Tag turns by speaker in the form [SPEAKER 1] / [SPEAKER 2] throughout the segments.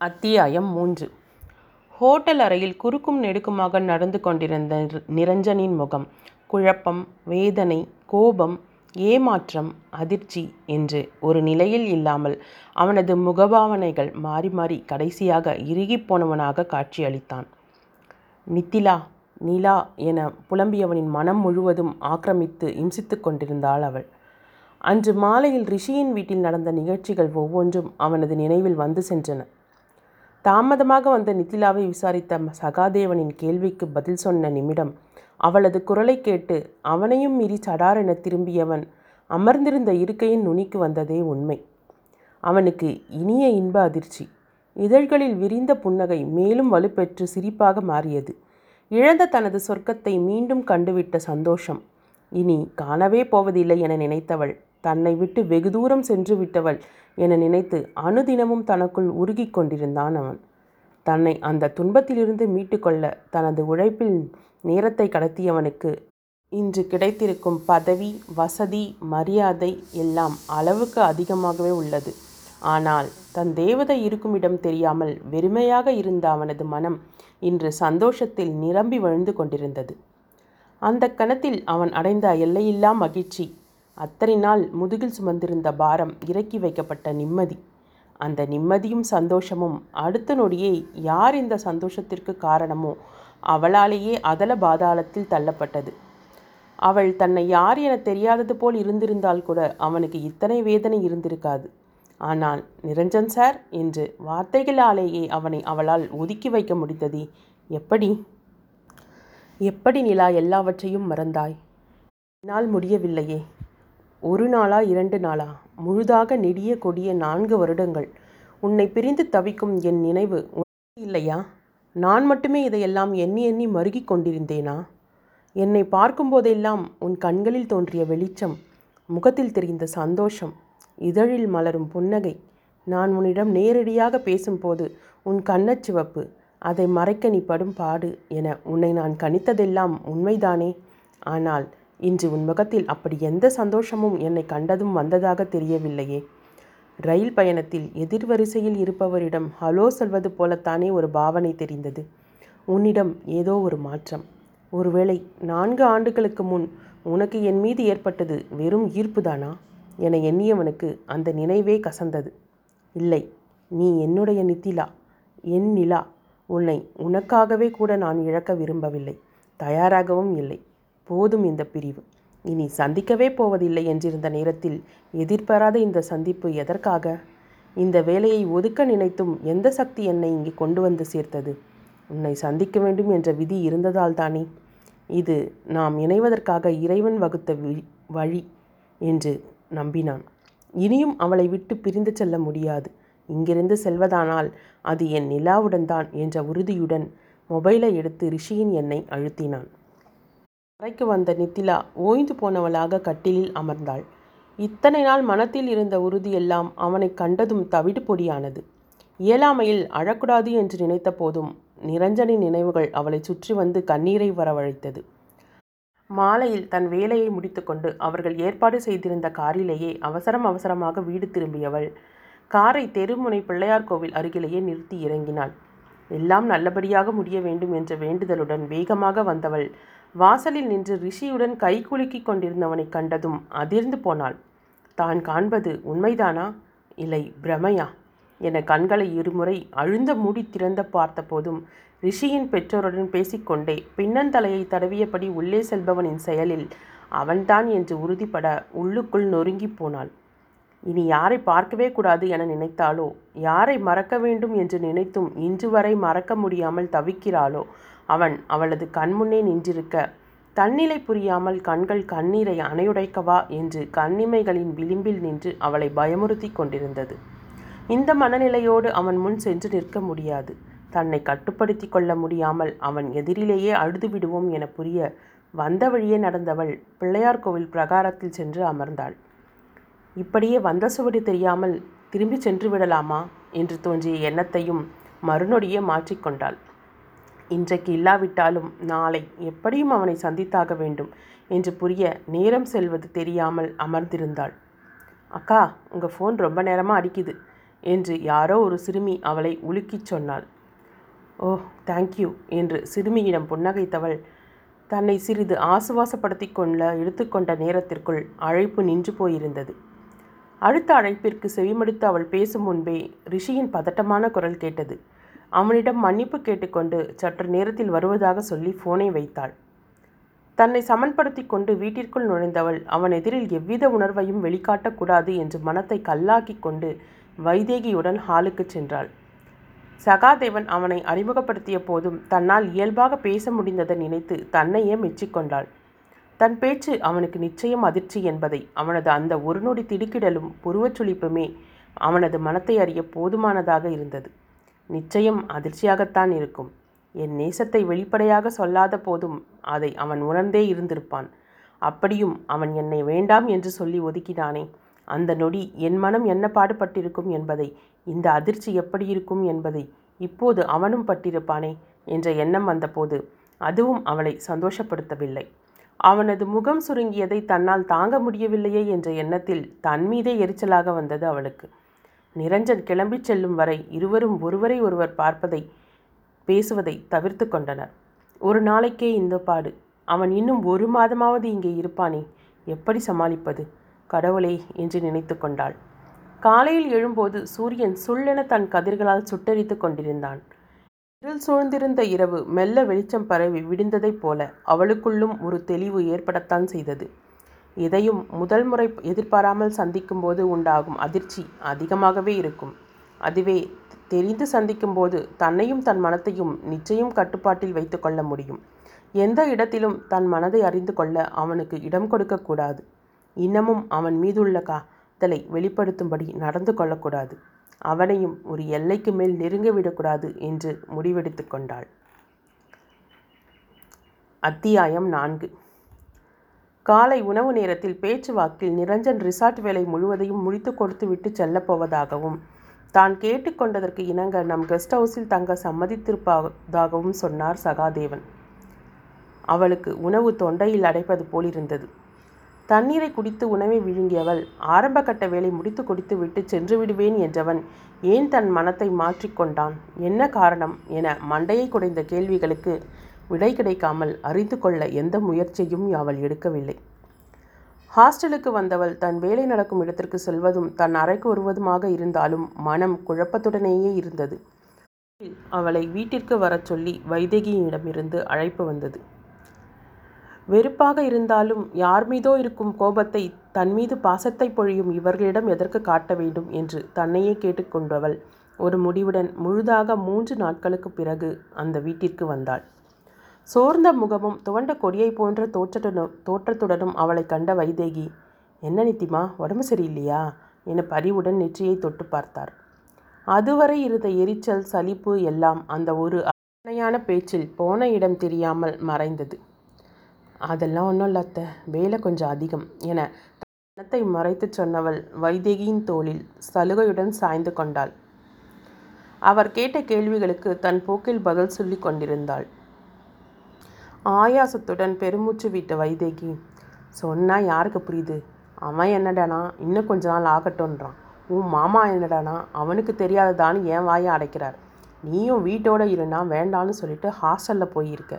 [SPEAKER 1] அத்தியாயம் மூன்று. ஹோட்டல் அறையில் குறுக்கும் நெடுக்குமாக நடந்து கொண்டிருந்த நிரஞ்சனின் முகம் குழப்பம் வேதனை கோபம் ஏமாற்றம் அதிர்ச்சி என்று ஒரு நிலையில் இல்லாமல் அவனது முகபாவனைகள் மாறி மாறி கடைசியாக இறுகிப் போனவனாக காட்சியளித்தான். நித்திலா நிலா என புலம்பியவனின் மனம் முழுவதும் ஆக்கிரமித்து இம்சித்துக் கொண்டிருந்தாள் அவள். அன்று மாலையில் ரிஷியின் வீட்டில் நடந்த நிகழ்ச்சிகள் ஒவ்வொன்றும் அவனது நினைவில் வந்து சென்றன. தாமதமாக வந்த நித்திலாவை விசாரித்த சகாதேவனின் கேள்விக்கு பதில் சொன்ன நிமிடம் அவளது குரலை கேட்டு அவனையும் மீறி சடாரென திரும்பியவன் அமர்ந்திருந்த இருக்கையின் நுனிக்கு வந்ததே உண்மை. அவனுக்கு இனிய இன்ப அதிர்ச்சி. இதழ்களில் விரிந்த புன்னகை மேலும் வலுப்பெற்று சிரிப்பாக மாறியது. இழந்த தனது சொர்க்கத்தை மீண்டும் கண்டுவிட்ட சந்தோஷம். இனி காணவே போவதில்லை என நினைத்தவள் தன்னை விட்டு வெகு தூரம் சென்று விட்டவள் என நினைத்து அணுதினமும் தனக்குள் உருகிக் கொண்டிருந்தான் அவன். தன்னை அந்த துன்பத்திலிருந்து மீட்டுக்கொள்ள தனது உழைப்பில் நேரத்தை கடத்தியவனுக்கு இன்று கிடைத்திருக்கும் பதவி வசதி மரியாதை எல்லாம் அளவுக்கு அதிகமாகவே உள்ளது. ஆனால் தன் தேவதை இருக்குமிடம் தெரியாமல் வெறுமையாக இருந்த அவனது மனம் இன்று சந்தோஷத்தில் நிரம்பி வழிந்து கொண்டிருந்தது. அந்த கணத்தில் அவன் அடைந்த எல்லையில்லா மகிழ்ச்சி அத்தனை நாள் முதுகில் சுமந்திருந்த பாரம் இறக்கி வைக்கப்பட்ட நிம்மதி. அந்த நிம்மதியும் சந்தோஷமும் அடுத்த நொடியே யார் இந்த சந்தோஷத்திற்கு காரணமோ அவளாலேயே அதல பாதாளத்தில் தள்ளப்பட்டது. அவள் தன்னை யார் என தெரியாதது போல் இருந்திருந்தால் கூட அவனுக்கு இத்தனை வேதனை இருந்திருக்காது. ஆனால் நிரஞ்சன் சார் என்று வார்த்தைகளாலேயே அவனை அவளால் ஒதுக்கி வைக்க முடிந்தது எப்படி? எப்படி நிலா எல்லாவற்றையும் மறந்தாய்? என்னால் முடியவில்லையே. ஒரு நாளா இரண்டு நாளா? முழுதாக நெடிய கொடிய நான்கு வருடங்கள். உன்னை பிரிந்து தவிக்கும் என் நினைவு இல்லையா? நான் மட்டுமே இதையெல்லாம் எண்ணி எண்ணி மருகிக் கொண்டிருந்தேனா? என்னை பார்க்கும்போதெல்லாம் உன் கண்களில் தோன்றிய வெளிச்சம் முகத்தில் தெரிந்த சந்தோஷம் இதழில் மலரும் புன்னகை. நான் உன்னிடம் நேரடியாக பேசும்போது உன் கண்ணச்சிவப்பு அதை மறைக்க நீ படும் பாடு என உன்னை நான் கணித்ததெல்லாம் உண்மைதானே? ஆனால் இன்று உன் முகத்தில் அப்படி எந்த சந்தோஷமும் என்னை கண்டதும் வந்ததாக தெரியவில்லையே. ரயில் பயணத்தில் எதிர்வரிசையில் இருப்பவரிடம் ஹலோ சொல்வது போலத்தானே ஒரு பாவனை தெரிந்தது. உன்னிடம் ஏதோ ஒரு மாற்றம். ஒருவேளை நான்கு ஆண்டுகளுக்கு முன் உனக்கு என் மீது ஏற்பட்டது வெறும் ஈர்ப்புதானா? என எண்ணியவனுக்கு அந்த நினைவே கசந்தது. இல்லை நீ என்னுடைய நித்திலா என் நிலா. உன்னை உனக்காகவே கூட நான் இழக்க விரும்பவில்லை. தயாராகவும் இல்லை. போதும் இந்த பிரிவு. இனி சந்திக்கவே போவதில்லை என்றிருந்த நேரத்தில் எதிர்பாராத இந்த சந்திப்பு எதற்காக? இந்த வேலையை ஒதுக்க நினைத்தும் எந்த சக்தி என்னை இங்கே கொண்டு வந்து சேர்த்தது? உன்னை சந்திக்க வேண்டும் என்ற விதி இருந்ததால் தானே? இது நாம் இணைவதற்காக இறைவன் வகுத்த வழி என்று நம்பினான். இனியும் அவளை விட்டு பிரிந்து செல்ல முடியாது. இங்கிருந்து செல்வதானால் அது என் நிலாவுடன் தான் என்ற உறுதியுடன் மொபைலை எடுத்து ரிஷியின் எண்ணை அழுத்தினான். அறைக்கு வந்த நித்திலா ஓய்ந்து போனவளாக கட்டிலில் அமர்ந்தாள். இத்தனை நாள் மனத்தில் இருந்த உறுதியெல்லாம் அவனை கண்டதும் தவிடு பொடியானது. இயலாமையில் அழக்கூடாது என்று நினைத்த போதும் நிரஞ்சனின் நினைவுகள் அவளை சுற்றி வந்து கண்ணீரை வரவழைத்தது. மாலையில் தன் வேலையை முடித்துக்கொண்டு அவர்கள் ஏற்பாடு செய்திருந்த காரிலேயே அவசரம் அவசரமாக வீடு திரும்பியவள் காரை தெருமுனை பிள்ளையார் கோவில் அருகிலேயே நிறுத்தி இறங்கினாள். எல்லாம் நல்லபடியாக முடிய வேண்டும் என்ற வேண்டுதலுடன் வேகமாக வந்தவள் வாசலில் நின்று ரிஷியுடன் கை குலுக்கி கொண்டிருந்தவனை கண்டதும் அதிர்ந்து போனாள். தான் காண்பது உண்மைதானா? இல்லை பிரமையா. என கண்களை இருமுறை அழுந்த மூடி திறந்த பார்த்தபோதும் ரிஷியின் பெற்றோருடன் பேசிக்கொண்டே பின்னந்தலையை தடவியபடி உள்ளே செல்பவனின் செயலில் அவன்தான் என்று உறுதிப்பட உள்ளுக்குள் நொறுங்கிப் போனாள். இனி யாரை பார்க்கவே கூடாது என நினைத்தாலோ யாரை மறக்க வேண்டும் என்று நினைத்தும் இன்று வரை மறக்க முடியாமல் தவிக்கிறாளோ அவன் அவளது கண்முன்னே நின்றிருக்க தன்னிலை புரியாமல் கண்கள் கண்ணீரை அணையுடைக்கவா? என்று கண்ணிமைகளின் விளிம்பில் நின்று அவளை பயமுறுத்தி கொண்டிருந்தது. இந்த மனநிலையோடு அவன் முன் சென்று நிற்க முடியாது. தன்னை கட்டுப்படுத்தி கொள்ள முடியாமல் அவன் எதிரிலேயே அழுது விடுவோம் என புரிய வந்த வழியே நடந்தவள் பிள்ளையார் கோவில் பிரகாரத்தில் சென்று அமர்ந்தாள். இப்படியே வந்த சுவடி தெரியாமல் திரும்பி சென்று விடலாமா? என்று தோன்றிய எண்ணத்தையும் மறுநொடியே மாற்றிக்கொண்டாள் இன்றைக்கு இல்லாவிட்டாலும் நாளை எப்படியும் அவனை சந்தித்தாக வேண்டும் என்று புரிய நேரம் செல்வது தெரியாமல் அமர்ந்திருந்தாள். அக்கா உங்கள் ஃபோன் ரொம்ப நேரமாக அடிக்குது என்று யாரோ ஒரு சிறுமி அவளை உலுக்கிச் சொன்னாள். ஓ தேங்க்யூ என்று சிறுமியிடம் புன்னகைத்தவள் தன்னை சிறிது ஆசுவாசப்படுத்திக் கொள்ள எடுத்துக்கொண்ட நேரத்திற்குள் அழைப்பு நின்று போயிருந்தது. அடுத்த அழைப்பிற்கு செவிமடுத்து அவள் பேசும் முன்பே ரிஷியின் பதட்டமான குரல் கேட்டது. அவனிடம் மன்னிப்பு கேட்டுக்கொண்டு சற்று நேரத்தில் வருவதாக சொல்லி ஃபோனை வைத்தாள். தன்னை சமன்படுத்தி கொண்டு வீட்டிற்குள் நுழைந்தவள் அவன் எதிரில் எவ்வித உணர்வையும் வெளிக்காட்டக்கூடாது என்று மனத்தை கல்லாக்கி கொண்டு வைதேகியுடன் ஹாலுக்கு சென்றாள். சகாதேவன் அவனை அறிமுகப்படுத்திய போதும் தன்னால் இயல்பாக பேச முடிந்ததை நினைத்து தன்னையே மெச்சிக்கொண்டாள் தன் பேச்சு அவனுக்கு நிச்சயம் அதிர்ச்சி என்பதை அவனது அந்த ஒரு நொடி திடுக்கிடலும் புருவச்சுளிப்புமே அவனது மனத்தை அறிய போதுமானதாக இருந்தது. நிச்சயம் அதிர்ச்சியாகத்தான் இருக்கும். என் நேசத்தை வெளிப்படையாக சொல்லாத போதும் அதை அவன் உணர்ந்தே இருந்திருப்பான். அப்படியும் அவன் என்னை வேண்டாம் என்று சொல்லி ஒதுக்கினானே. அந்த நொடி என் மனம் என்ன பாடுபட்டிருக்கும் என்பதை இந்த அதிர்ச்சி எப்படி இருக்கும் என்பதை இப்போது அவனும் பட்டிருப்பானே என்ற எண்ணம் வந்தபோது அதுவும் அவளை சந்தோஷப்படுத்தவில்லை. அவனது முகம் சுருங்கியதை தன்னால் தாங்க முடியவில்லையே என்ற எண்ணத்தில் தன் மீதே எரிச்சலாக வந்தது அவளுக்கு. நிரஞ்சன் கிளம்பிச் செல்லும் வரை இருவரும் ஒருவரை ஒருவர் பார்ப்பதை பேசுவதை தவிர்த்து கொண்டனர். ஒரு நாளைக்கே இந்த பாடு. அவன் இன்னும் ஒரு மாதமாவது இங்கே இருப்பானே? எப்படி சமாளிப்பது? கடவுளே! என்று நினைத்து கொண்டாள். காலையில் எழும்போது சூரியன் சுள்ளென தன் கதிர்களால் சுட்டரித்து கொண்டிருந்தான். இருள் சூழ்ந்திருந்த இரவு மெல்ல வெளிச்சம் பரவி விடிந்ததைப் போல அவளுக்குள்ளும் ஒரு தெளிவு ஏற்படத்தான் செய்தது. எதையும் முதல் முறை எதிர்பாராமல் சந்திக்கும் போது உண்டாகும் அதிர்ச்சி அதிகமாகவே இருக்கும். அதுவே தெரிந்து சந்திக்கும் போது தன்னையும் தன் மனத்தையும் நிச்சயம் கட்டுப்பாட்டில் வைத்து கொள்ள முடியும். எந்த இடத்திலும் தன் மனதை அறிந்து கொள்ள அவனுக்கு இடம் கொடுக்கக்கூடாது இன்னமும் அவன் மீதுள்ள காதலை வெளிப்படுத்தும்படி நடந்து கொள்ளக்கூடாது அவனையும் ஒரு எல்லைக்கு மேல் நெருங்க விடக்கூடாது என்று முடிவெடுத்து கொண்டாள். அத்தியாயம் நான்கு. காலை உணவு நேரத்தில் பேச்சுவாக்கில் நிரஞ்சன் ரிசார்ட் வேலை முழுவதையும் முடித்து கொடுத்து விட்டு செல்லப்போவதாகவும் தான் கேட்டுக்கொண்டதற்கு இணங்க நம் கெஸ்ட் ஹவுஸில் தங்க சம்மதித்திருப்பதாகவும் சொன்னார் சகாதேவன். அவளுக்கு உணவு தொண்டையில் அடைப்பது போலிருந்தது. தண்ணீரை குடித்து உணவை விழுங்கியவள் ஆரம்ப கட்ட வேலை முடித்து கொடுத்து விட்டு சென்று விடுவேன் என்றவன் ஏன் தன் மனத்தை மாற்றிக்கொண்டான் என்ன காரணம் என மண்டையை குடைந்த கேள்விகளுக்கு விடை கிடைக்காமல் அறிந்து கொள்ள எந்த முயற்சியும் அவள் எடுக்கவில்லை. ஹாஸ்டலுக்கு வந்தவள் தன் வேலை நடக்கும் இடத்திற்கு செல்வதும் தன் அறைக்கு வருவதுமாக இருந்தாலும் மனம் குழப்பத்துடனேயே இருந்தது. அவளை வீட்டிற்கு வரச் சொல்லி வைதேகியிடமிருந்து அழைப்பு வந்தது. வெறுப்பாக இருந்தாலும் யார் மீதோ இருக்கும் கோபத்தை தன் மீது பாசத்தை பொழியும் இவர்களிடம் எதற்கு காட்ட வேண்டும் என்று தன்னையே கேட்டுக்கொண்டவள் ஒரு முடிவுடன் முழுதாக மூன்று நாட்களுக்கு பிறகு அந்த வீட்டிற்கு வந்தாள். சோர்ந்த முகமும் துவண்ட கொடியை போன்ற தோற்றத்துடனும் தோற்றத்துடனும் அவளை கண்ட வைதேகி என்ன நித்திமா உடம்பு சரியில்லையா? என பரிவுடன் நெற்றியை தொட்டு பார்த்தார். அதுவரை இருந்த எரிச்சல் சலிப்பு எல்லாம் அந்த ஒரு அணையான பேச்சில் போன இடம் தெரியாமல் மறைந்தது. அதெல்லாம் ஒன்றும் இல்லாத்த வேலை கொஞ்சம் அதிகம் என பணத்தை மறைத்து சொன்னவள் வைதேகியின் தோளில் சலுகையுடன் சாய்ந்து கொண்டாள். அவர் கேட்ட கேள்விகளுக்கு தன் போக்கில் பதில் சொல்லி கொண்டிருந்தாள். ஆயாசத்துடன் பெருமூச்சு விட்ட வைதேகி சொன்னால் யாருக்கு புரியுது? அவன் என்னடானா? இன்னும் கொஞ்ச நாள் ஆகட்டும்ன்றான். உன் மாமா என்னடானா? அவனுக்கு தெரியாததான்னு என் வாயை அடைக்கிறார். நீயும் வீட்டோட இருனா வேண்டான்னு சொல்லிட்டு ஹாஸ்டலில் போயிருக்க.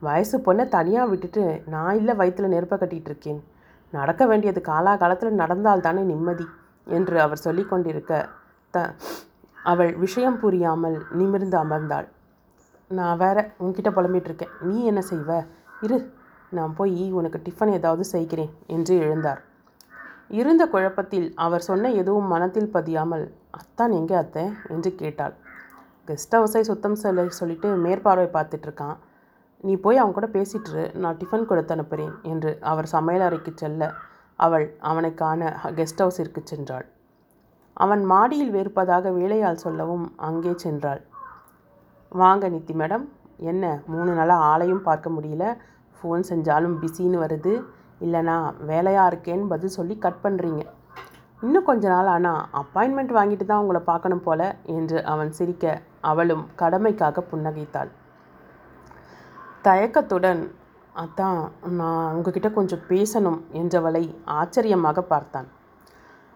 [SPEAKER 1] வயசு பொண்ணை தனியாக விட்டுட்டு நான் இல்லை வயிற்றில் நெருப்பை கட்டிகிட்டு இருக்கேன். நடக்க வேண்டியது காலாகாலத்தில் நடந்தால் தானே நிம்மதி என்று அவர் சொல்லி கொண்டிருக்க த அவள் விஷயம் புரியாமல் நிமிர்ந்து அமர்ந்தாள். நான் வேற உன்கிட்ட புலம்பிட்டு இருக்கேன் நீ என்ன செய்வ? இரு நான் போய் உனக்கு டிஃபன் ஏதாவது செய்கிறேன் என்று எழுந்தார். இருந்த குழப்பத்தில் அவர் சொன்ன எதுவும் மனத்தில் பதியாமல் அத்தான் எங்கே அத்தை? என்று கேட்டாள். கெஸ்ட் ஹவுஸை சுத்தம் சொல்ல சொல்லிட்டு மேற்பார்வை பார்த்துட்ருக்கான். நீ போய் அவன் கூட பேசிட்டுரு நான் டிஃபன் கொடுத்து அனுப்புகிறேன் என்று அவர் சமையல் அறைக்கு செல்ல அவள் அவனுக்கான கெஸ்ட் ஹவுஸிற்கு சென்றாள். அவன் மாடியில் வேறுப்பதாக வேலையால் சொல்லவும் அங்கே சென்றாள். வாங்க நித்தி மேடம். என்ன மூணு நாளாக ஆளையும் பார்க்க முடியல. ஃபோன் செஞ்சாலும் பிஸின்னு வருது. இல்லைனா வேலையாக இருக்கேன்னு பதில் சொல்லி கட் பண்ணுறீங்க இன்னும் கொஞ்ச நாள் ஆனால் அப்பாயின்மெண்ட் வாங்கிட்டு தான் உங்களை பார்க்கணும் போல என்று அவன் சிரிக்க அவளும் கடமைக்காக புன்னகைத்தாள். தயக்கத்துடன் அதான் நான் உங்ககிட்ட கொஞ்சம் பேசணும் என்றவளை ஆச்சரியமாக பார்த்தான்.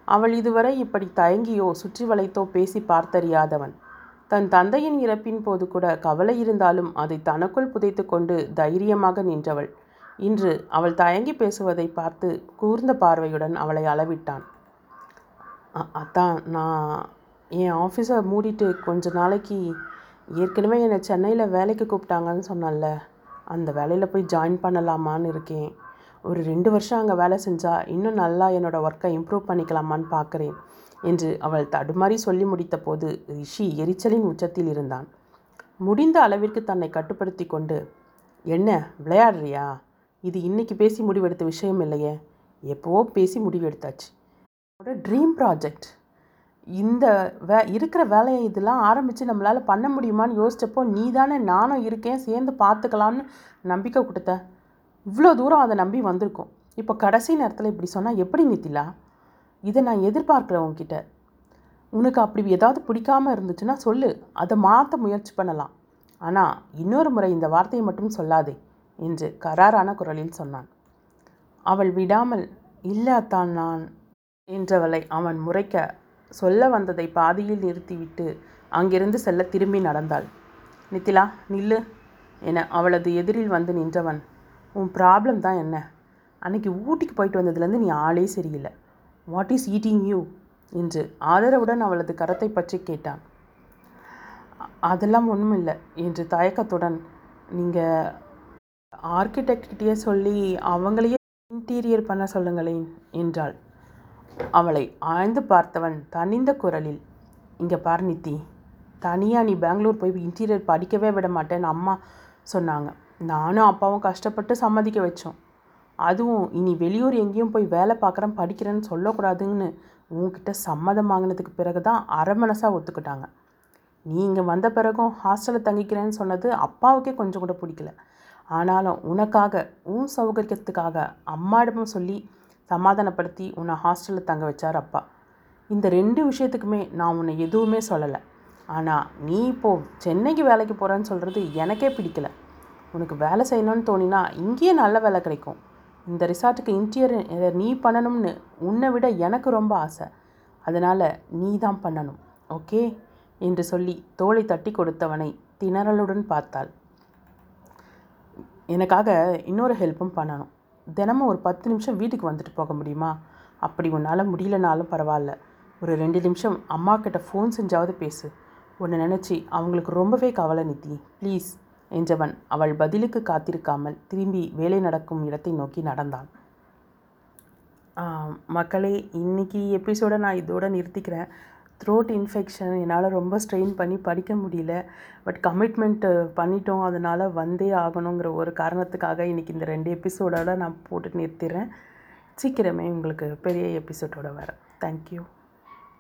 [SPEAKER 1] அவள் இதுவரை இப்படி தயங்கியோ சுற்றி வளைத்தோ பேசி பார்த்தறியாதவன். தன் தந்தையின் இறப்பின் போது கூட கவலை இருந்தாலும் அதை தனக்குள் புதைத்து கொண்டு தைரியமாக நின்றவள். இன்று அவள் தயங்கி பேசுவதை பார்த்து கூர்ந்த பார்வையுடன் அவளை அளவிட்டான். அத்தான் அதான் நான் என் ஆஃபீஸை மூடிட்டு கொஞ்ச நாளைக்கு ஏற்கனவே என்னை சென்னையில் வேலைக்கு கூப்பிட்டாங்கன்னு சொன்னேன்ல. அந்த வேலையில் போய் ஜாயின் பண்ணலாமான்னு இருக்கேன். ஒரு ரெண்டு வருஷம் அங்கே வேலை செஞ்சால் இன்னும் நல்லா என்னோடய ஒர்க்கை இம்ப்ரூவ் பண்ணிக்கலாமான்னு பார்க்குறேன் என்று அவள் தடுமாறி சொல்லி முடித்த போது ரிஷி எரிச்சலின் உச்சத்தில் இருந்தான். முடிந்த அளவிற்கு தன்னை கட்டுப்படுத்தி கொண்டு என்ன விளையாடுறியா? இது இன்னைக்கு பேசி முடிவெடுத்த விஷயம் இல்லையே? எப்போவோ பேசி முடிவெடுத்தாச்சு. என்னோட ட்ரீம் ப்ராஜெக்ட் இந்த வே இருக்கிற வேலையை இதெல்லாம் ஆரம்பித்து நம்மளால் பண்ண முடியுமான்னு யோசித்தப்போ நீ தானே நானும் இருக்கேன் சேர்ந்து பார்த்துக்கலாம்னு நம்பிக்கை கொடுத்த. இவ்வளோ தூரம் அதை நம்பி வந்திருக்கோம். இப்போ கடைசி நேரத்தில் இப்படி சொன்னால் எப்படி நித்திலா? இதை நான் எதிர்பார்க்கல உன்கிட்ட. உனக்கு அப்படி ஏதாவது பிடிக்காம இருந்துச்சுன்னா சொல்லு. அதை மாற்ற முயற்சி பண்ணலாம். ஆனால் இன்னொரு முறை இந்த வார்த்தையை மட்டும் சொல்லாதே என்று கராரான குரலில் சொன்னான். அவள் விடாமல் இல்லை அத்தான் நான் என்றவளை அவன் முறைக்க சொல்ல வந்ததை பாதியில் நிறுத்திவிட்டு அங்கிருந்து செல்ல திரும்பி நடந்தாள். நித்திலா நில்லு என அவளது எதிரில் வந்து நின்றவன் உன் ப்ராப்ளம் தான் என்ன? அன்னைக்கு ஊட்டிக்கு போயிட்டு வந்ததுலேருந்து நீ ஆளே சரியில்லை. வாட் இஸ் ஈட்டிங் யூ என்று ஆதரவுடன் அவளது கரத்தை பற்றி கேட்டான். அதெல்லாம் ஒன்றும் இல்லை என்று தயக்கத்துடன் நீங்கள் ஆர்கிடெக்ட்கிட்டயே சொல்லி அவங்களையே இன்டீரியர் பண்ண சொல்லுங்களேன் என்றாள். அவளை ஆழ்ந்து பார்த்தவன் தனிந்த குரலில் இங்கே பார் நித்தி தனியாக நீ பெங்களூர் போய் இன்டீரியர் படிக்கவே விட மாட்டேன்னு அம்மா சொன்னாங்க. நானும் அப்பாவும் கஷ்டப்பட்டு சம்மதிக்க வச்சோம். அதுவும் இனி வெளியூர் எங்கேயும் போய் வேலை பார்க்குறேன் படிக்கிறேன்னு சொல்லக்கூடாதுன்னு உங்ககிட்ட சம்மதம் வாங்கினதுக்கு பிறகு தான் அரை மனசாக ஒத்துக்கிட்டாங்க நீங்கள் வந்த பிறகும் ஹாஸ்டலில் தங்கிக்கிறேன்னு சொன்னது அப்பாவுக்கே கொஞ்சம் கூட பிடிக்கல. ஆனாலும் உனக்காக உன் சௌகரியத்துக்காக அம்மாடமும் சொல்லி சமாதானப்படுத்தி உன்னை ஹாஸ்டலில் தங்க வச்சார் அப்பா. இந்த ரெண்டு விஷயத்துக்குமே நான் உன்னை எதுவுமே சொல்லலை. ஆனால் நீ இப்போது சென்னைக்கு வேலைக்கு போகிறேன்னு சொல்கிறது எனக்கே பிடிக்கல. உனக்கு வேலை செய்யணும்னு தோணினா இங்கேயே நல்ல வேலை கிடைக்கும். இந்த ரிசார்ட்டுக்கு இன்டீரியர் நீ பண்ணணும்னு உன்னை விட எனக்கு ரொம்ப ஆசை. அதனால் நீ தான் பண்ணணும் ஓகே? என்று சொல்லி தோலை தட்டி கொடுத்தவனை திணறலுடன் பார்த்தாள். எனக்காக இன்னொரு ஹெல்ப்பும் பண்ணணும். தினமும் ஒரு பத்து நிமிஷம் வீட்டுக்கு வந்துட்டு போக முடியுமா? அப்படி உன்னால் முடியலனாலும் பரவாயில்ல. ஒரு ரெண்டு நிமிஷம் அம்மா கிட்ட ஃபோன் செஞ்சாவது பேசு. உன்னை நினச்சி அவங்களுக்கு ரொம்பவே கவலை நித்தி. ப்ளீஸ் என்றவன் அவள் பதிலுக்கு காத்திருக்காமல் திரும்பி வேலை நடக்கும் இடத்தை நோக்கி நடந்தான். மக்களே இன்னைக்கு எபிசோடை நான் இதோட நிறுத்திக்கிறேன். த்ரோட் இன்ஃபெக்ஷன் என்னால் ரொம்ப ஸ்ட்ரெயின் பண்ணி படிக்க முடியல. பட் கமிட்மெண்ட் பண்ணிட்டோம். அதனால் வந்தே ஆகணுங்கிற ஒரு காரணத்துக்காக இன்றைக்கி இந்த ரெண்டு எபிசோடோட நான் போட்டு நிறுத்திடுறேன் சீக்கிரமே உங்களுக்கு பெரிய எபிசோடோடு வரேன் தேங்க்யூ